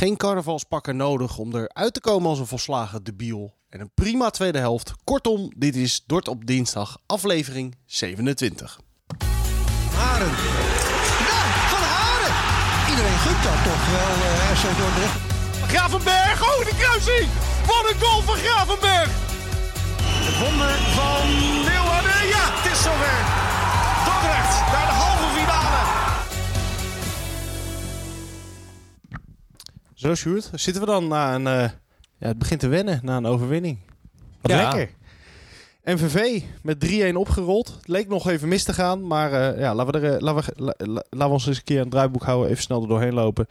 Geen carnavalspakken nodig om eruit te komen als een volslagen debiel. En een prima tweede helft. Kortom, dit is Dort op dinsdag, aflevering 27. Haren. Ja, van Haren. Iedereen gunt dat toch wel, uh, RC Dordrecht. Gravenberg, oh die kruising! Wat een goal van Gravenberg! Het wonder van Leeuwarden. Ja, het is zover. Zo, Sjoerd. Zitten we dan na een... Uh, ja, het begint te wennen na een overwinning. Wat Ja. lekker. MVV met 3-1 opgerold. Het leek nog even mis te gaan. Maar eh, ja, laten we, er, eh, laten, we, la- la- laten we ons eens een keer het draaiboek houden. Even snel er doorheen lopen.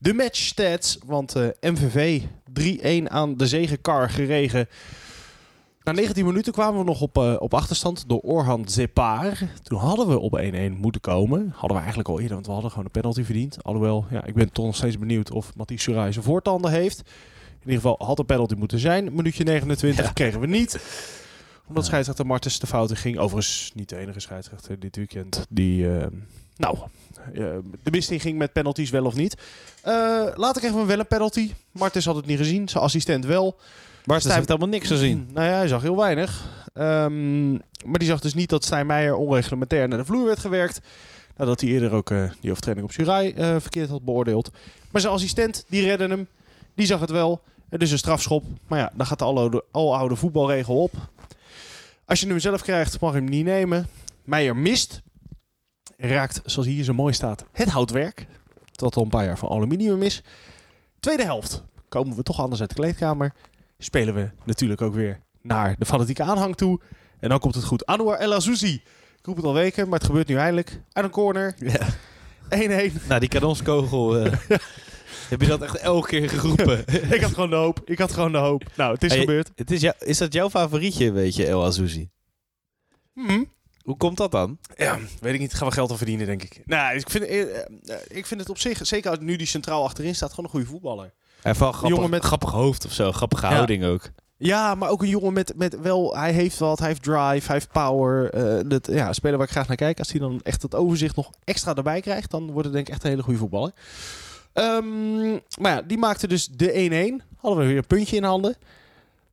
De match stats. Want eh, MVV 3-1 aan de zegenkar geregen. Na 19 minuten kwamen we nog op, eh, op achterstand door Orhan Zepar. Toen hadden we op 1-1 moeten komen. Hadden we eigenlijk al eerder, want we hadden gewoon een penalty verdiend. Alhoewel, ja, ik ben toch nog steeds benieuwd of Mathieu Surai zijn voortanden heeft. In ieder geval had een penalty moeten zijn. Minuutje 29 kregen we niet. Omdat scheidsrechter Martens de fouten ging. Overigens niet de enige scheidsrechter dit weekend die... eh, nou, eh, de mist in ging met penalties wel of niet. Later kregen we wel een penalty. Martens had het niet gezien. Zijn assistent wel. Martens Stijn- heeft helemaal niks gezien. Nou ja, hij zag heel weinig. Ehm, maar die zag dus niet dat Stijn Meijer onreglementair naar de vloer werd gewerkt. Nadat hij eerder ook eh, die overtreding op Surai eh, verkeerd had beoordeeld. Maar zijn assistent, die redde hem. Die zag het wel. Het is een strafschop. Maar ja, dan gaat de aloude, aloude voetbalregel op. Als je hem zelf krijgt, mag je hem niet nemen. Meijer mist. Raakt, zoals hier zo mooi staat, het houtwerk. Dat al een paar jaar van aluminium is. Tweede helft. Komen we toch anders uit de kleedkamer spelen we natuurlijk ook weer naar de fanatieke aanhang toe. En dan komt het goed. Anwar El Azouzi. Ik roep het al weken, maar het gebeurt nu eindelijk. Uit een corner. 1-1. Ja. Nou, die kanonskogel. eh, heb je dat echt elke keer geroepen? ik had gewoon de hoop. Ik had gewoon de hoop. Nou, het is Hey, gebeurd. Het is, jou- is dat jouw favorietje, weet je, El Azouzi? Hm. Hoe komt dat dan? Ja, weet ik niet. Gaan we geld aan verdienen, denk ik. Nou, ik vind, eh, eh, ik vind het op zich, zeker als nu die centraal achterin staat, gewoon een goede voetballer. Wel een grappig, jongen met- grappig hoofd of zo. Grappige Ja. houding ook. Ja, maar ook een jongen met, met wel... Hij heeft wat, hij heeft drive, hij heeft power. eh dat, ja, een speler waar ik graag naar kijk. Als hij dan echt het overzicht nog extra erbij krijgt... dan wordt het denk ik echt een hele goede voetballer. Ehm, maar ja, die maakte dus de 1-1. Hadden we weer een puntje in handen.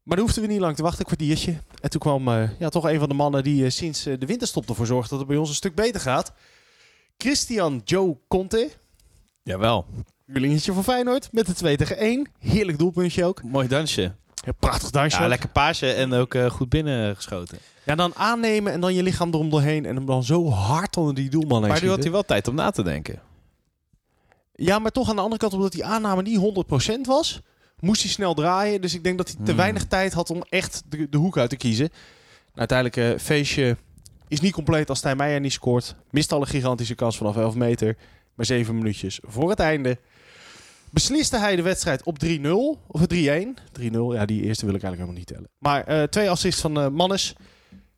Maar dan hoefden we niet lang te wachten, een kwartiertje. En toen kwam eh, ja, toch een van de mannen die eh, sinds eh, de winterstop ervoor zorgt... dat het bij ons een stuk beter gaat. Christian Joe Conte. Jawel. Huurlingetje van Feyenoord met de 2 tegen 1. Heerlijk doelpuntje ook. Mooi dansje. Ja, prachtig dansje. Ja, lekker paasje en ook goed binnengeschoten. Ja, dan aannemen en dan je lichaam erom doorheen en hem dan zo hard onder die doelman heen Maar nu had hij wel tijd om na te denken. Ja, maar toch aan de andere kant, omdat die aanname niet 100% was, moest hij snel draaien. Dus ik denk dat hij te Hmm. weinig tijd had om echt de, de hoek uit te kiezen. Nou, uiteindelijk, eh feestje is niet compleet als Stijn Meijer niet scoort. Mist al een gigantische kans vanaf 11 meter. Maar 7 minuutjes voor het einde. Besliste hij de wedstrijd op 3-0. Of 3-1. 3-0, ja, die eerste wil ik eigenlijk helemaal niet tellen. Maar eh, twee assists van eh, Mannes.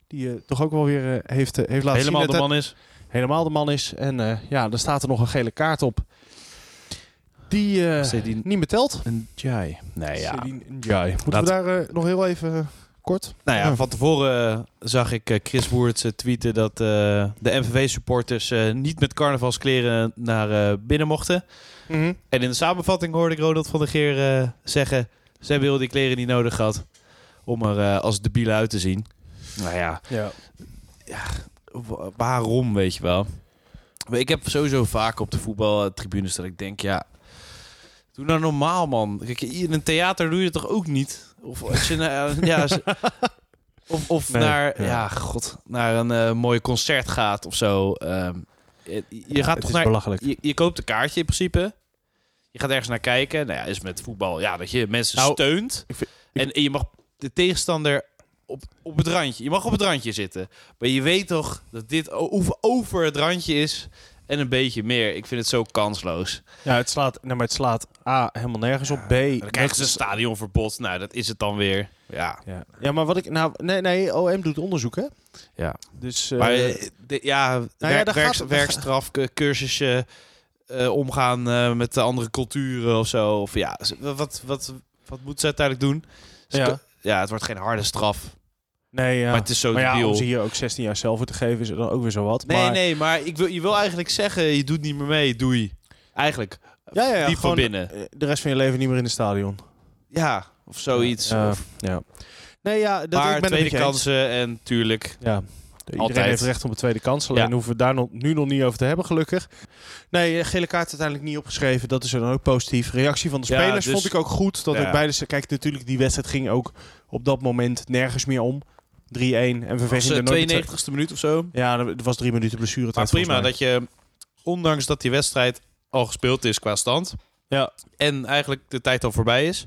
Die toch ook wel weer heeft, heeft laten Helemaal zien. de dat- man is. helemaal de man is. En ja, dan staat er nog een gele kaart op. Die eh, niet meer telt. Een Jai. Nee, ja. Ndiaye. Moeten Laat- we daar eh, nog heel even eh, kort? Nou ja, van tevoren zag ik Chris Woerts tweeten dat de MVV-supporters niet met carnavalskleren naar binnen mochten. Mhm. En in de samenvatting hoorde ik Ronald van der Geer zeggen... ze hebben heel die kleren niet nodig gehad om er als debielen uit te zien. Nou ja, Ja. wa- waarom, weet je wel? Ik heb sowieso vaak op de voetbaltribunes dat ik denk, ja... Doe nou normaal, man. Kijk, in een theater doe je het toch ook niet? Of als je naar... ja, als- of of Nee, naar, ja. ja. god, naar een eh, mooi concert gaat of zo. Ehm, je je gaat toch naar... Je, je koopt een kaartje in principe. Je gaat ergens naar kijken. Nou ja, is met voetbal. Ja, dat je mensen Nou, steunt. ik vind- en, en je mag de tegenstander op, op het randje. Je mag op het randje zitten. Maar je weet toch dat dit over het randje is. En een beetje meer. Ik vind het zo kansloos. Ja, het slaat, nee, maar het slaat A, helemaal nergens op. B, Dan krijgen ze een stadionverbod. Nou, dat is het dan weer. Ja. ja. ja, maar wat ik... Nou, nee, nee, OM doet onderzoek, hè? ja. Dus... eh, Maar eh, de- ja, werk, daar werk- gaat- werkstraf, cu- cursusje, omgaan met de andere culturen of zo. Of ja, wat, wat, wat moet ze uiteindelijk doen? Ja. ja, het wordt geen harde straf. Nee, ja. Maar het is zo maar ja, om ze hier ook 16 jaar zelf te geven, is er dan ook weer zo wat. Nee, maar, nee, maar ik wil, je wil eigenlijk zeggen, je doet niet meer mee, doei. Eigenlijk. Ja, ja, ja. diep van binnen. eh, De rest van je leven niet meer in het stadion. Ja, of zoiets. Ja, Of, ja. Nee, ja, dat maar ik ben tweede kansen en tuurlijk. Ja. Iedereen Altijd. heeft recht op een tweede kans. Alleen Ja. hoeven we daar nog, nu nog niet over te hebben, gelukkig. Nee, eh, gele kaart uiteindelijk niet opgeschreven. Dat is er dan ook positief. Reactie van de Ja, spelers dus- vond ik ook goed. Dat Ja. ook beide... Kijk, natuurlijk, die wedstrijd ging ook op dat moment nergens meer om. 3-1. En we Was, nooit met 92e minuut of zo. Ja, er was drie minuten blessuretijd. Maar prima dat je, ondanks dat die wedstrijd al gespeeld is qua stand. Ja. En eigenlijk de tijd al voorbij is.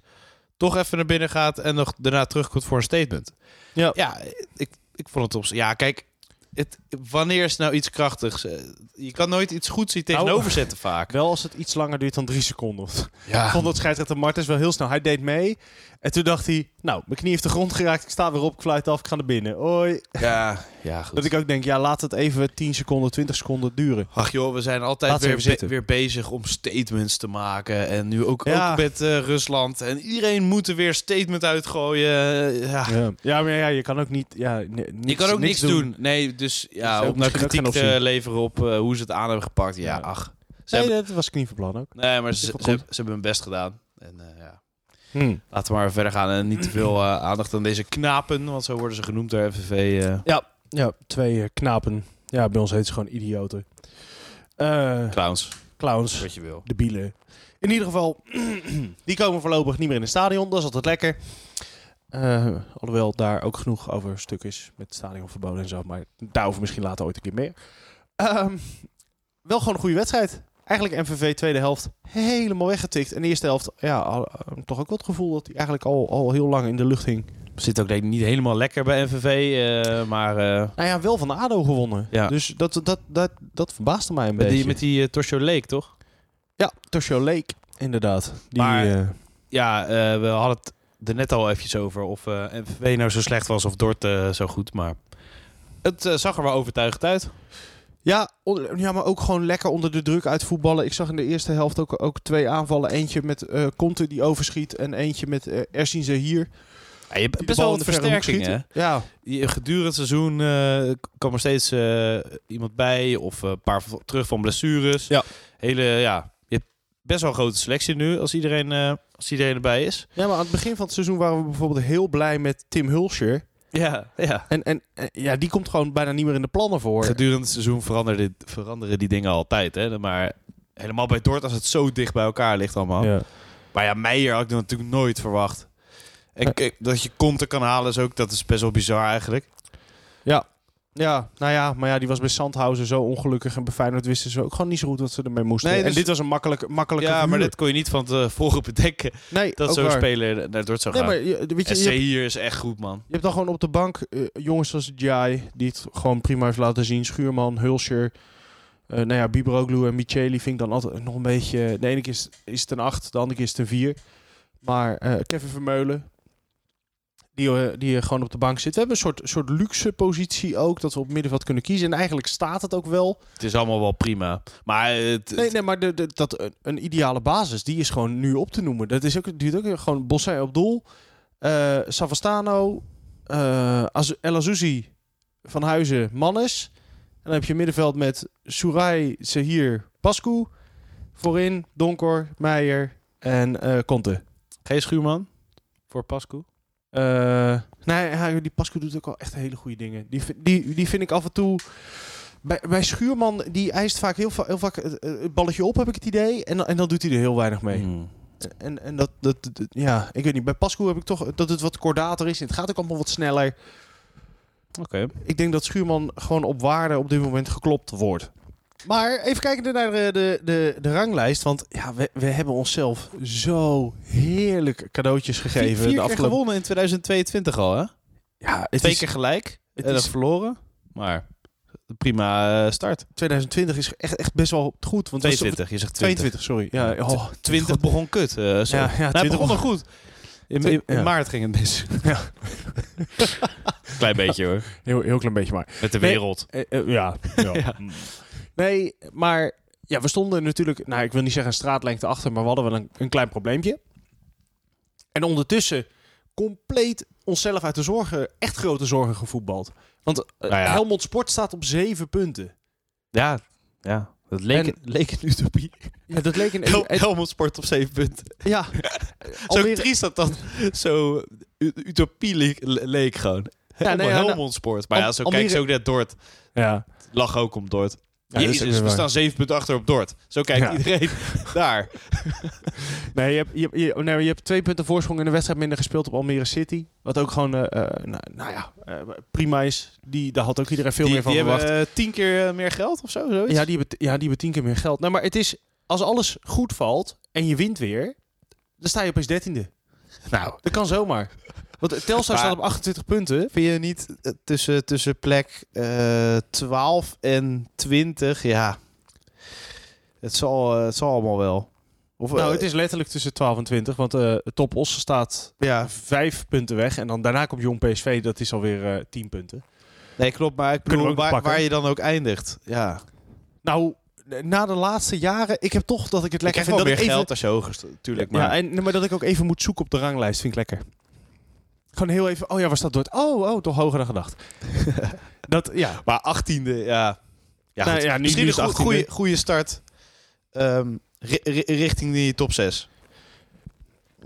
Toch even naar binnen gaat en nog daarna terugkomt voor een statement. Ja. Ja, ik, ik vond het op... Ja, kijk. Het, wanneer is nou iets krachtigs? Eh, Je kan nooit iets goeds hier Nou, tegenover zetten vaak. Wel als het iets langer duurt dan drie seconden. Ja. Ik vond dat scheidsrechter Martens wel heel snel. Hij deed mee. En toen dacht hij, nou, mijn knie heeft de grond geraakt. Ik sta weer op, ik fluit af, ik ga naar binnen. Hoi. Ja, ja goed. Dat ik ook denk, ja, laat het even 10 seconden, 20 seconden duren. Ach joh, we zijn altijd weer, be- weer bezig om statements te maken. En nu ook, Ja. ook met eh, Rusland. En iedereen moet er weer statement uitgooien. Eh, Ja. Ja, ja maar ja, je kan ook niet... Ja, ni- Je niks- kan ook niks doen. Nee, dus ja, ook om nou kritiek te leveren op eh, hoe ze het aan hebben gepakt. Ja, ach. Ze Nee, hebben, dat was ik niet van plan ook. nee, maar ze, ze, ze hebben hun best gedaan. En ja, Hm. laten we maar verder gaan. En niet te veel eh, aandacht aan deze knapen. Want zo worden ze genoemd door FNV. eh Ja, twee eh, knapen. Ja, bij ons heet ze gewoon idioten. Clowns. clowns, Wat je wil. debielen. In ieder geval, die komen voorlopig niet meer in het stadion. Dat is altijd lekker. Eh, alhoewel daar ook genoeg over stuk is met stadionverboden en zo. Maar daarover misschien later ooit een keer meer. Ehm, wel gewoon een goede wedstrijd. Eigenlijk MVV tweede helft helemaal weggetikt. En de eerste helft, ja, eh, toch ook wel het gevoel dat hij eigenlijk al, al heel lang in de lucht hing. Zit ook denk ik niet helemaal lekker bij NVV. eh, maar eh, Nou ja, wel van de ADO gewonnen. Ja. Dus dat, dat, dat, dat verbaasde mij een met beetje. die, met die eh, Torsho Lake, toch? Ja, Toshio Lake, inderdaad. Die, Maar- Ja, we hadden het er net al eventjes over of MVV nou zo slecht was of Dort zo goed. Maar het zag er wel overtuigend uit. Ja, ja, maar ook gewoon lekker onder de druk uit voetballen. Ik zag in de eerste helft ook, ook twee aanvallen. Eentje met eh Conte die overschiet en eentje met eh Ersin Zahir. Ja, je hebt best wel wat versterkingen. schiet. Ja, Je- Gedurende het seizoen eh kwam er steeds iemand bij of een paar terug van blessures. Ja. Hele, ja, je hebt best wel een grote selectie nu als iedereen, als iedereen erbij is. ja, maar aan het begin van het seizoen waren we bijvoorbeeld heel blij met Tim Hulscher. Ja, ja. En, en en ja, die komt gewoon bijna niet meer in de plannen voor. Gedurende het seizoen veranderen, veranderen die dingen altijd. Hè? Maar helemaal bij Dort als het zo dicht bij elkaar ligt allemaal. Ja. Maar ja, Meijer had ik natuurlijk nooit verwacht. En kijk, dat je Conte kan halen is ook, dat is best wel bizar eigenlijk. Ja, nou ja, maar ja, die was bij Sandhausen zo ongelukkig. En bij Feyenoord wisten ze ook gewoon niet zo goed wat ze ermee moesten. Nee, En dus- dit was een makkelijke, makkelijke Ja, maar dit kon je niet van tevoren bedenken. nee, Dat zo'n speler naar Dort zou Nee, gaan. maar je, weet je, SC je, hebt, hier is echt goed, man. je hebt dan gewoon op de bank eh, jongens zoals Jai, die het gewoon prima heeft laten zien. Schuurman, Hulscher, eh nou ja, Biberoglu en Micheli vind ik dan altijd nog een beetje... De ene keer is, is het een 8, de andere keer is het een 4. Maar eh, Kevin Vermeulen, die, eh, die eh, gewoon op de bank zit. We hebben een soort, soort luxe positie ook, dat we op middenveld kunnen kiezen. En eigenlijk staat het ook wel. Het is allemaal wel prima. Maar het, Nee, nee, maar de, de, dat, een, een ideale basis, die is gewoon nu op te noemen. Dat is ook, het duurt ook gewoon Bossé op doel. eh Savastano, eh Az- El Azouzi, Van Huizen, Mannes. En dan heb je middenveld met Surai, Sehir, Pascu. Voorin Donkor, Meijer en eh Conte. geen schuurman voor Pascu. Eh, nee, die Pascu doet ook wel echt hele goede dingen. Die, die, die vind ik af en toe... Bij, bij Schuurman, die eist vaak heel, va- heel vaak het, het balletje op, heb ik het idee. En, dan- en dan doet hij er heel weinig mee. Hmm. En, en dat, dat, dat- ja, ik weet niet. Bij Pascu heb ik toch dat het wat kordater is. En het gaat ook allemaal wat sneller. Oké. Ik denk dat Schuurman gewoon op waarde op dit moment geklopt wordt. Maar even kijken naar de, de, de, de ranglijst. Want ja, we, we hebben onszelf zo heerlijk cadeautjes Vier, gegeven. vier de afgelopen... gewonnen in 2022 al, hè? Ja, het Twee is, keer gelijk. het en dat is- verloren. Maar prima eh, start. 2020 is echt, echt best wel goed. Want het was- 22, je zegt 20. 22, sorry. Ja, oh, 20 begon kut. eh zo. Ja, ja, Nou, 20 begon nog goed. In, in, in Ja. maart ging het mis. Ja. Klein beetje hoor. heel, heel klein beetje maar. Met de Nee. wereld. Eh, eh, ja. ja. Ja. Nee, maar ja, we stonden natuurlijk, nou ik wil niet zeggen een straatlengte achter, maar we hadden wel een, een klein probleempje. En ondertussen compleet onszelf uit de zorgen, echt grote zorgen gevoetbald. Want eh, Nou ja. Helmond Sport staat op zeven punten. Ja, ja. Dat leek, En- leek een utopie. Ja, dat leek een... Hel en- Helmond Sport op 7 punten. ja. Zo triest dat dan zo utopie leek, leek gewoon. Helmond, nee, ja, nou- Helmond Sport. Maar ja, zo Almere- kijk ze ook net Dort. Ja. Lach ook om Dort. Ja, Jezus, we waar. staan 7 punten achter op Dort. Zo kijkt Ja. iedereen daar. Nee, je hebt, je, je, nee, je hebt twee punten voorsprong in de wedstrijd minder gespeeld op Almere City. Wat ook gewoon, eh, eh, nou, nou ja, eh, prima is. Die, daar had ook iedereen veel die, meer van die verwacht. hebben eh, tien keer meer geld of zo. Zoiets? Ja, die hebben, ja, die hebben tien keer meer geld. Nou, maar het is, als alles goed valt en je wint weer, dan sta je opeens dertiende. nou, Dat kan zomaar. Want Telstar staat op 28 punten. vind je niet eh, tussen, tussen plek eh 12 en 20? Ja, het zal, eh, het zal allemaal wel. Of, Nou, eh, het is letterlijk tussen 12 en 20. Want eh Top Os staat ja, vijf punten weg. En dan daarna komt Jong PSV, dat is alweer eh 10 punten. nee, klopt. Maar ik bedoel, waar, je dan ook eindigt. Ja, Nou, na de laatste jaren, ik heb toch dat ik het ik lekker krijg vind dat meer ik even, geld als je hoger natuurlijk. Maar Ja, en, maar dat ik ook even moet zoeken op de ranglijst, vind ik lekker. Gewoon heel even, oh ja, waar staat Dordt? Oh, oh, toch hoger dan gedacht. dat, ja. Maar 18e, ja. Ja, Nou goed. ja, nu- Misschien een is het goe- 18e. goede, goede start ehm, ri- ri- richting die top 6.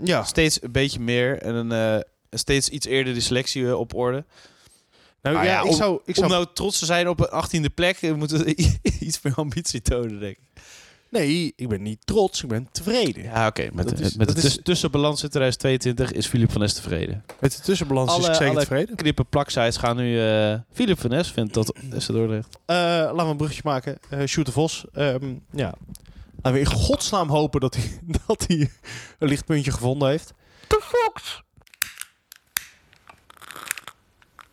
Ja. Steeds een beetje meer en een, eh, steeds iets eerder de selectie eh, op orde. Nou ja, ja, ik zou... Ik zou Om nou trots te zijn op een 18e plek, eh, moeten we iets meer ambitie tonen, denk ik. Nee, ik ben niet trots, ik ben tevreden. Ja, oké. Met, de- is- met de is- tuss- tussenbalans in 2022 is Philip van Nes tevreden. Met de tussenbalans is ik zeker alle tevreden. Knippen plaksites gaan nu... eh Philip van Nes vindt dat FC Dordrecht. Eh, laten we een bruggetje maken. Eh Sjoerd de Vos. Ehm, ja. Laten we in godsnaam hopen dat hij, dat hij een lichtpuntje gevonden heeft.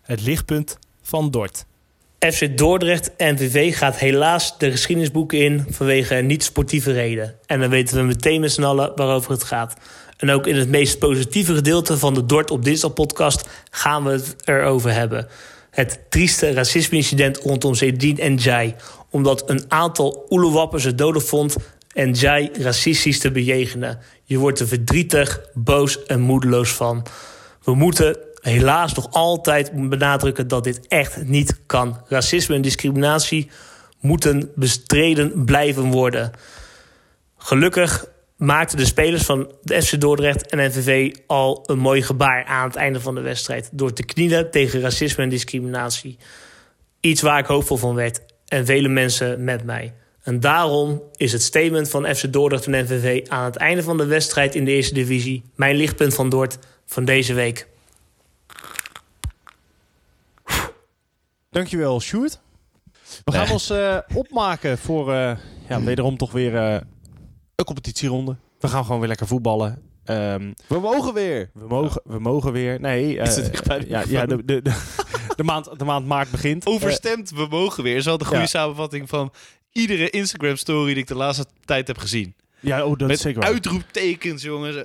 Het lichtpunt van Dort. FC Dordrecht NVV gaat helaas de geschiedenisboeken in vanwege niet-sportieve reden. En dan weten we meteen met z'n allen waarover het gaat. En ook in het meest positieve gedeelte van de Dort op Dinsdag podcast gaan we het erover hebben. Het trieste racisme-incident rondom Zedin en Jai. Omdat een aantal Oelewappers het doden vond en Jai racistisch te bejegenen. Je wordt er verdrietig, boos en moedeloos van. We moeten helaas nog altijd benadrukken dat dit echt niet kan. Racisme en discriminatie moeten bestreden blijven worden. Gelukkig maakten de spelers van de FC Dordrecht en NVV al een mooi gebaar aan het einde van de wedstrijd. Door te knielen tegen racisme en discriminatie. Iets waar ik hoopvol van werd. En vele mensen met mij. En daarom is het statement van FC Dordrecht en NVV aan het einde van de wedstrijd in de eerste divisie mijn lichtpunt van Dort van deze week. Dankjewel, Sjoerd. We Nee. gaan ons eh, opmaken voor eh, ja, wederom toch weer eh, een competitieronde. We gaan gewoon weer lekker voetballen. Ehm, We mogen weer. we, mogen, we mogen weer. Nee, Is het echt bij de ja, ja, de, de, de, de maand, de maand maart begint. Overstemd, we mogen weer. Is wel de goede Ja. samenvatting van iedere Instagram-story die ik de laatste tijd heb gezien. Ja, oh, dat is zeker waar. uitroeptekens, jongens.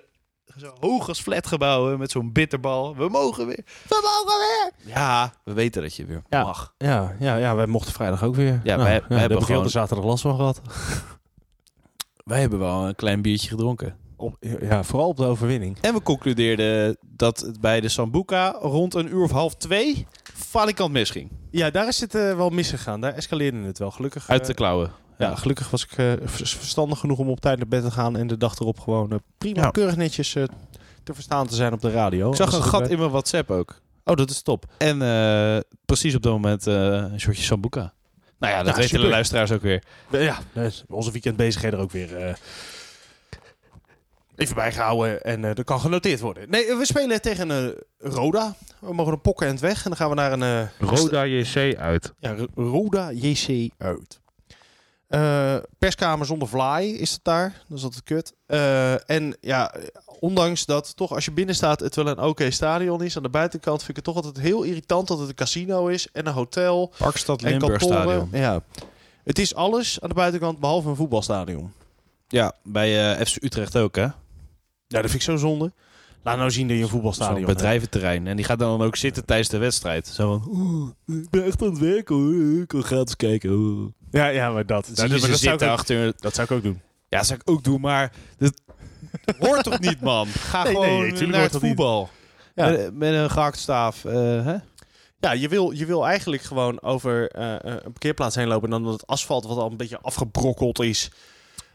Zo hoog als flatgebouwen met zo'n bitterbal. We mogen weer. We mogen weer. Ja, we weten dat je weer Ja. mag. Ja, ja, ja, wij mochten vrijdag ook weer. Nou, wij- hebben gewoon- de zaterdag last van gehad. Wij hebben wel een klein biertje gedronken. Op, ja, vooral op de overwinning. En we concludeerden dat het bij de Sambuca rond een uur of half twee falikant misging. Ja, daar is het eh, wel misgegaan. Daar escaleerde het wel. Gelukkig, Uit eh, de klauwen. Ja, gelukkig was ik eh, vers- verstandig genoeg om op tijd naar bed te gaan. En de dag erop gewoon eh, prima, Ja. keurig netjes eh, te verstaan te zijn op de radio. Ik zag een gat in mijn WhatsApp ook. Oh, dat is top. En eh, precies op dat moment eh, een shortje Sambuca. Nou ja, dat Ja, weten super. de luisteraars ook weer. Ja, dus onze weekendbezigheden er ook weer eh, even bijgehouden. En eh dat kan genoteerd worden. Nee, we spelen tegen eh, Roda. We mogen een pokken en het weg. En dan gaan we naar een... eh, JC uit. Ja, R- Roda JC uit. Eh, perskamer zonder fly is het daar. Dat is altijd kut. Eh, en ja, ondanks dat toch als je binnen staat het wel een oké stadion is. Aan de buitenkant vind ik het toch altijd heel irritant dat het een casino is en een hotel Parkstad en Limburg kantoren. Stadion. Ja. Het is alles aan de buitenkant behalve een voetbalstadion. Ja, bij eh, FC Utrecht ook, hè? Ja, dat vind ik zo zonde. Laat nou zien dat je een voetbalstadion Zo'n hebt. bedrijventerrein. En die gaat dan ook zitten tijdens de wedstrijd. Zo van, oeh, ik ben echt aan het werken hoor. Ik wil gratis kijken. oeh. Ja, ja, maar dat. Dat, zie je maar dat, zou ik achter... dat zou ik ook doen. Ja, dat zou ik ook doen, maar... Dat hoort toch niet, man? Ga Nee, gewoon nee, naar het voetbal. Ja. Met, met een gehaktstaaf. eh hè? Ja, je wil, je wil eigenlijk gewoon over eh, eh, een parkeerplaats heen lopen... en dan dat het asfalt wat al een beetje afgebrokkeld is...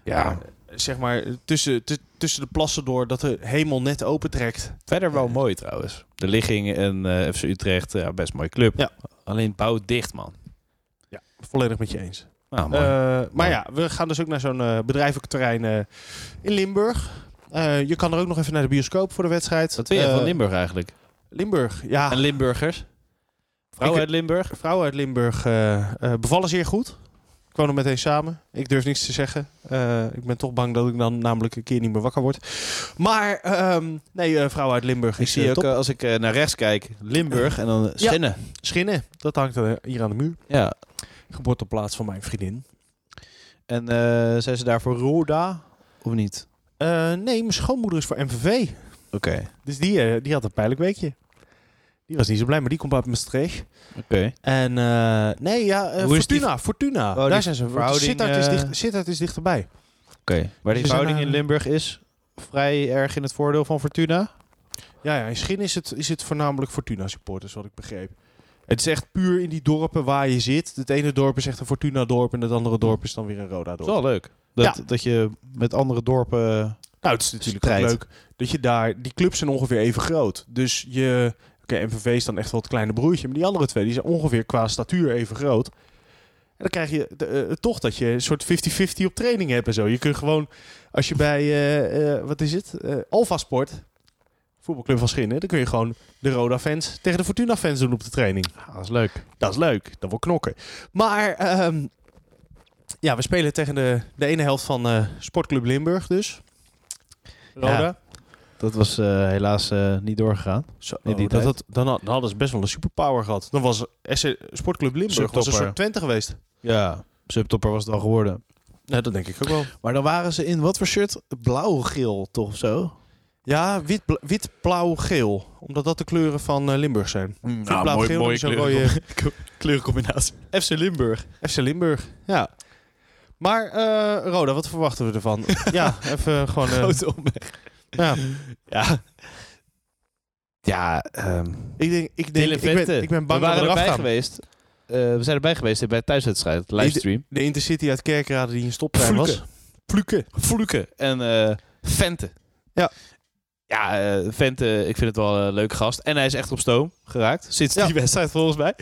Ja, zeg maar, tussen, tu- tussen de plassen door... dat de hemel net opentrekt. verder wel mooi trouwens. De ligging en FC Utrecht, ja, best mooie club. Ja. Alleen bouw dicht, man. Volledig met je eens. Nou, mooi. Eh, maar Mooi. ja, we gaan dus ook naar zo'n eh, bedrijfelijk terrein eh, in Limburg. Je kan er ook nog even naar de bioscoop voor de wedstrijd. Wat vind je van Limburg eigenlijk? Limburg, ja. En Limburgers? Vrouwen uit Limburg? Vrouwen uit Limburg bevallen zeer goed. Ik woon er meteen samen. Ik durf niks te zeggen. Ik ben toch bang dat ik dan namelijk een keer niet meer wakker word. Maar ehm, nee, eh, vrouwen uit Limburg Ik is zie eh, ook, als ik naar rechts kijk, Limburg en dan Schinnen. Schinnen, dat hangt hier aan de muur. Ja. Geboorteplaats van mijn vriendin. En eh, zijn ze daar voor Roda of niet? Eh, nee, mijn schoonmoeder is voor MVV. Oké. Dus die, eh, die had een pijnlijk weekje. Die was niet zo blij, maar die komt uit Maastricht. Oké. En nee, ja, die Fortuna. Fortuna. die Daar zijn ze. verhouding, Sittard is, dicht, Sittard is dichterbij. Oké. Maar die verhouding eh, in Limburg is vrij erg in het voordeel van Fortuna? Ja, ja, in Schin is het, is het voornamelijk Fortuna supporters, wat ik begreep. Het is echt puur in die dorpen waar je zit. Het ene dorp is echt een Fortuna dorp en het andere dorp is dan weer een Roda Dat dorp. is wel leuk. Dat, dat je met andere dorpen... Nou, het is natuurlijk leuk dat je daar... Die clubs zijn ongeveer even groot. Dus je... Oké, MVV is dan echt wel het kleine broertje. Maar die andere twee die zijn ongeveer qua statuur even groot. En dan krijg je de, eh, toch dat je een soort 50-50 op training hebt en zo. Je kunt gewoon... Als je bij... eh, eh, wat is het? Alpha Sport... Voetbalclub van Schinnen. Dan kun je gewoon de Roda-fans tegen de Fortuna-fans doen op de training. dat is leuk. Dat is leuk. Dat wordt knokken. Maar ehm, ja, we spelen tegen de, de ene helft van eh, Sportclub Limburg dus. Roda. Ja. Dat was eh, helaas eh, niet doorgegaan. Zo, die oh, dat, had- dan, had- dan hadden ze best wel een superpower gehad. Dan was SC Sportclub Limburg was een soort Twente geweest. Ja. Subtopper was het al geworden. Ja, dat denk ik ook wel. Maar dan waren ze in wat voor shirt? Blauw-geel toch of zo? Ja, wit, wit blauw, geel. Omdat dat de kleuren van eh, Limburg zijn. Nou, blauw, geel, dan is een rode kleurencombinatie. FC Limburg. FC Limburg. Ja. Maar eh, Roda, wat verwachten we ervan? ja, even gewoon... eh, Grote omweg. ja. Ja. Ja, ehm Ik denk, ik, denk ik, ben, ik ben bang we dat waren we eraf erbij gaan. geweest. Eh, we zijn erbij geweest bij de thuiswedstrijd, livestream. De Intercity uit Kerkrade die een stoptrein was. Fluke. Fluke. Fluke en eh Vente. Ja. Ja, eh, Vente, ik vind het wel een leuke gast. En hij is echt op stoom geraakt. Sinds Ja. die wedstrijd volgens mij.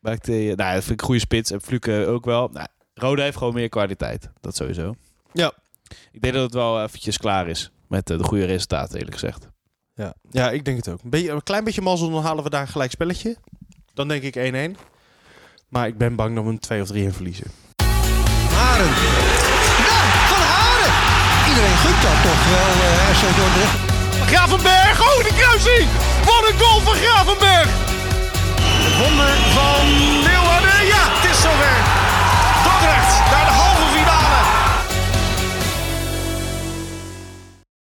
Maakte, eh, nou, dat vind ik een goede spits. En Fluke ook wel. Nou, Roda heeft gewoon meer kwaliteit. Dat sowieso. Ja. Ik denk dat het wel eventjes klaar is. Met eh, de goede resultaten, eerlijk gezegd. Ja. ja, ik denk het ook. Een, beetje, een klein beetje mazzel, dan halen we daar een gelijk spelletje. Dan denk ik 1-1. Maar ik ben bang dat we een 2 of 3 in verliezen. Haren. Ja, van Haren. Iedereen gunt dat toch wel, eh RC Dordrecht. Gravenberg. Oh, de kruising. Wat een goal van Gravenberg. Het wonder van Leeuwarden. Ja, het is zover. Dordrecht naar de halve.